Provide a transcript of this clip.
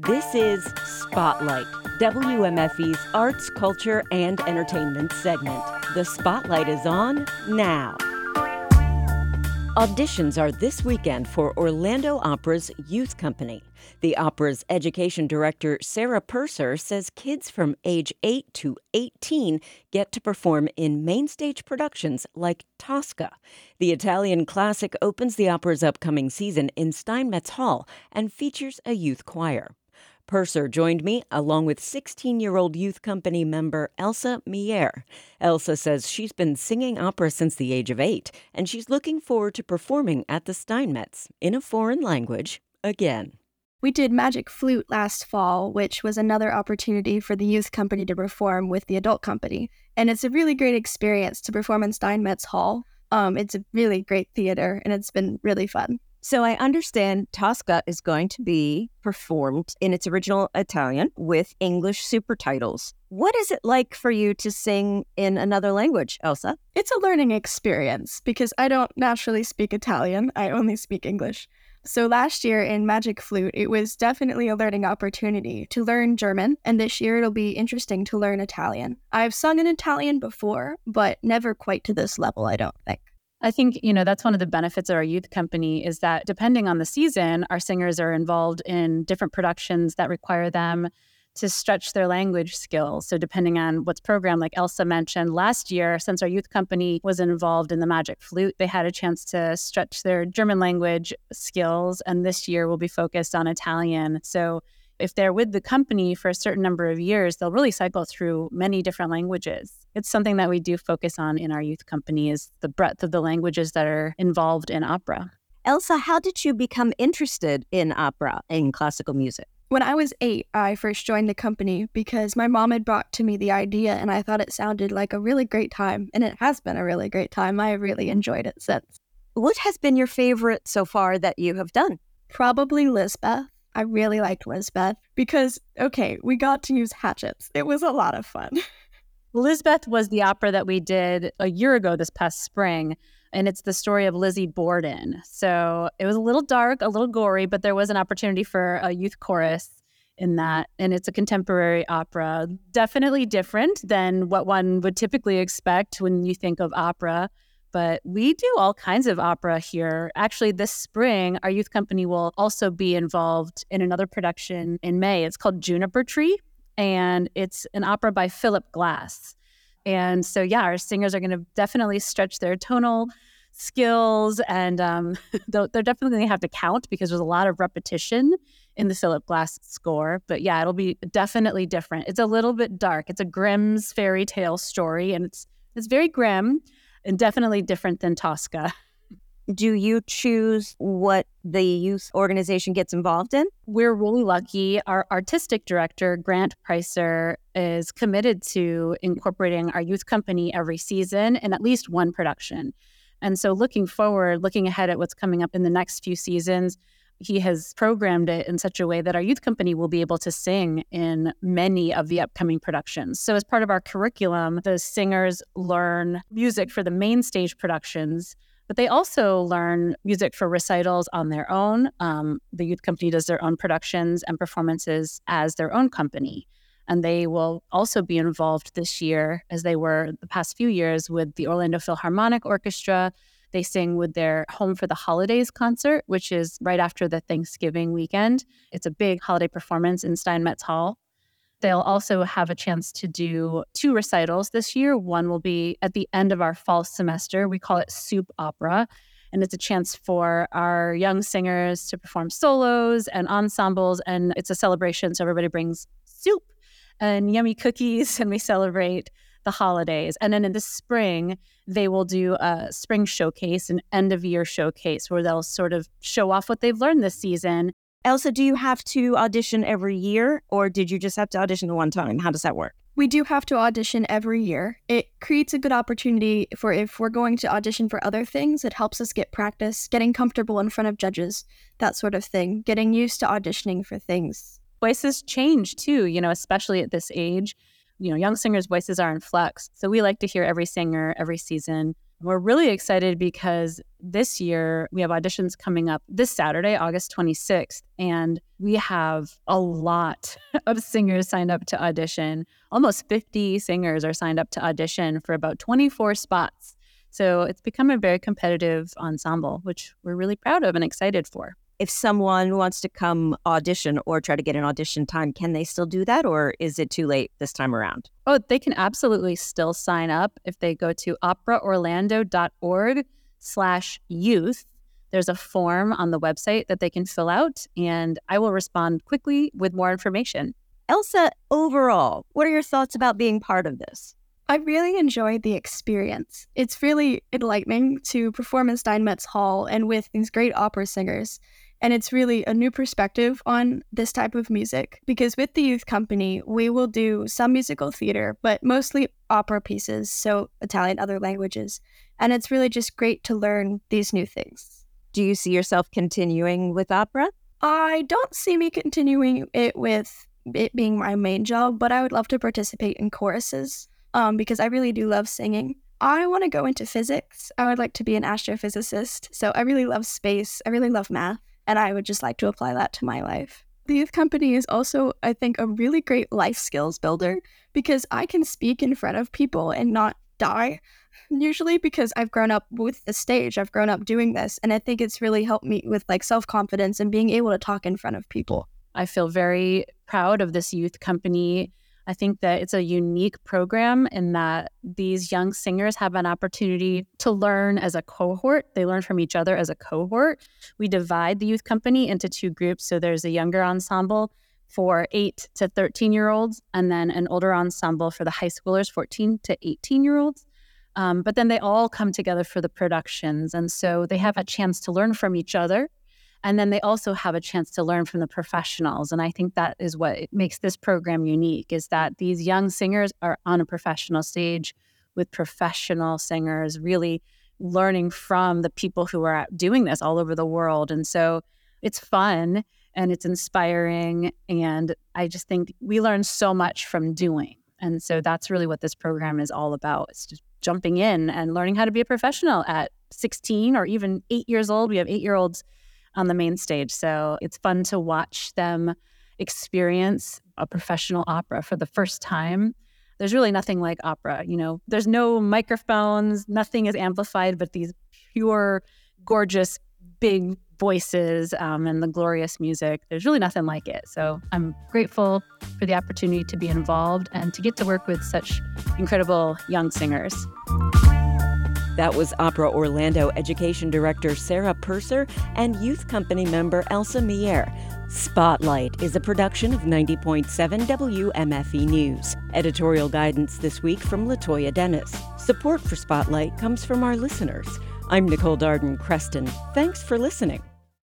This is Spotlight, WMFE's arts, culture, and entertainment segment. The spotlight is on now. Auditions are this weekend for Orlando Opera's Youth Company. The opera's education director, Sarah Purser, says kids from age 8 to 18 get to perform in main stage productions like Tosca. The Italian classic opens the opera's upcoming season in Steinmetz Hall and features a youth choir. Purser joined me along with 16 year old youth company member Elsa Mejeur. Elsa says she's been singing opera since the age of eight, and she's looking forward to performing at the Steinmetz in a foreign language again. We did Magic Flute last fall, which was another opportunity for the youth company to perform with the adult company. And it's a really great experience to perform in Steinmetz Hall. Um, it's a really great theater, and it's been really fun. So I understand Tosca is going to be performed in its original Italian with English super titles. What is it like for you to sing in another language, Elsa? It's a learning experience because I don't naturally speak Italian, I only speak English. So last year in Magic Flute, it was definitely a learning opportunity to learn German, and this year it'll be interesting to learn Italian. I've sung in Italian before, but never quite to this level, I don't think. I think, you know, that's one of the benefits of our youth company is that depending on the season, our singers are involved in different productions that require them to stretch their language skills. So, depending on what's programmed, like Elsa mentioned last year, since our youth company was involved in the Magic Flute, they had a chance to stretch their German language skills. And this year will be focused on Italian. So, if they're with the company for a certain number of years, they'll really cycle through many different languages. It's something that we do focus on in our youth company is the breadth of the languages that are involved in opera. Elsa, how did you become interested in opera and classical music? When I was eight, I first joined the company because my mom had brought to me the idea and I thought it sounded like a really great time. And it has been a really great time. I have really enjoyed it since. What has been your favorite so far that you have done? Probably Lisbeth. I really liked Lisbeth because, okay, we got to use hatchets. It was a lot of fun. Lisbeth was the opera that we did a year ago this past spring, and it's the story of Lizzie Borden. So it was a little dark, a little gory, but there was an opportunity for a youth chorus in that. And it's a contemporary opera, definitely different than what one would typically expect when you think of opera but we do all kinds of opera here. Actually, this spring, our youth company will also be involved in another production in May. It's called Juniper Tree, and it's an opera by Philip Glass. And so, yeah, our singers are going to definitely stretch their tonal skills, and um, they're definitely going to have to count because there's a lot of repetition in the Philip Glass score. But yeah, it'll be definitely different. It's a little bit dark. It's a Grimm's fairy tale story, and it's it's very grim and definitely different than Tosca. Do you choose what the youth organization gets involved in? We're really lucky. Our artistic director, Grant Preisser, is committed to incorporating our youth company every season in at least one production. And so, looking forward, looking ahead at what's coming up in the next few seasons, he has programmed it in such a way that our youth company will be able to sing in many of the upcoming productions. So, as part of our curriculum, the singers learn music for the main stage productions, but they also learn music for recitals on their own. Um, the youth company does their own productions and performances as their own company. And they will also be involved this year, as they were the past few years, with the Orlando Philharmonic Orchestra they sing with their Home for the Holidays concert, which is right after the Thanksgiving weekend. It's a big holiday performance in Steinmetz Hall. They'll also have a chance to do two recitals this year. One will be at the end of our fall semester. We call it Soup Opera. And it's a chance for our young singers to perform solos and ensembles. And it's a celebration. So everybody brings soup and yummy cookies, and we celebrate the holidays. And then in the spring, they will do a spring showcase, an end of year showcase where they'll sort of show off what they've learned this season. Elsa, do you have to audition every year or did you just have to audition one time? How does that work? We do have to audition every year. It creates a good opportunity for if we're going to audition for other things, it helps us get practice, getting comfortable in front of judges, that sort of thing, getting used to auditioning for things. Voices change too, you know, especially at this age you know, young singers' voices are in flux. So we like to hear every singer every season. We're really excited because this year we have auditions coming up this Saturday, August 26th, and we have a lot of singers signed up to audition. Almost 50 singers are signed up to audition for about 24 spots. So it's become a very competitive ensemble, which we're really proud of and excited for if someone wants to come audition or try to get an audition time, can they still do that or is it too late this time around? Oh, they can absolutely still sign up if they go to operaorlando.org slash youth. There's a form on the website that they can fill out, and I will respond quickly with more information. Elsa, overall, what are your thoughts about being part of this? I really enjoyed the experience. It's really enlightening to perform in Steinmetz Hall and with these great opera singers. And it's really a new perspective on this type of music because with the youth company, we will do some musical theater, but mostly opera pieces, so Italian, other languages. And it's really just great to learn these new things. Do you see yourself continuing with opera? I don't see me continuing it with it being my main job, but I would love to participate in choruses um, because I really do love singing. I want to go into physics. I would like to be an astrophysicist. So I really love space. I really love math and I would just like to apply that to my life. The youth company is also, I think, a really great life skills builder because I can speak in front of people and not die. Usually because I've grown up with the stage, I've grown up doing this, and I think it's really helped me with like self confidence and being able to talk in front of people. I feel very proud of this youth company I think that it's a unique program in that these young singers have an opportunity to learn as a cohort. They learn from each other as a cohort. We divide the youth company into two groups. So there's a younger ensemble for 8 to 13 year olds, and then an older ensemble for the high schoolers, 14 to 18 year olds. Um, but then they all come together for the productions. And so they have a chance to learn from each other and then they also have a chance to learn from the professionals. And I think that is what makes this program unique is that these young singers are on a professional stage with professional singers really learning from the people who are doing this all over the world. And so it's fun and it's inspiring. And I just think we learn so much from doing. And so that's really what this program is all about. It's just jumping in and learning how to be a professional at 16 or even eight years old. We have eight year olds on the main stage. So it's fun to watch them experience a professional opera for the first time. There's really nothing like opera. You know, there's no microphones, nothing is amplified, but these pure, gorgeous, big voices um, and the glorious music. There's really nothing like it. So I'm grateful for the opportunity to be involved and to get to work with such incredible young singers. That was Opera Orlando Education Director Sarah Purser and Youth Company member Elsa Mejeur. Spotlight is a production of 90.7 WMFE News. Editorial guidance this week from Latoya Dennis. Support for Spotlight comes from our listeners. I'm Nicole Darden Creston. Thanks for listening.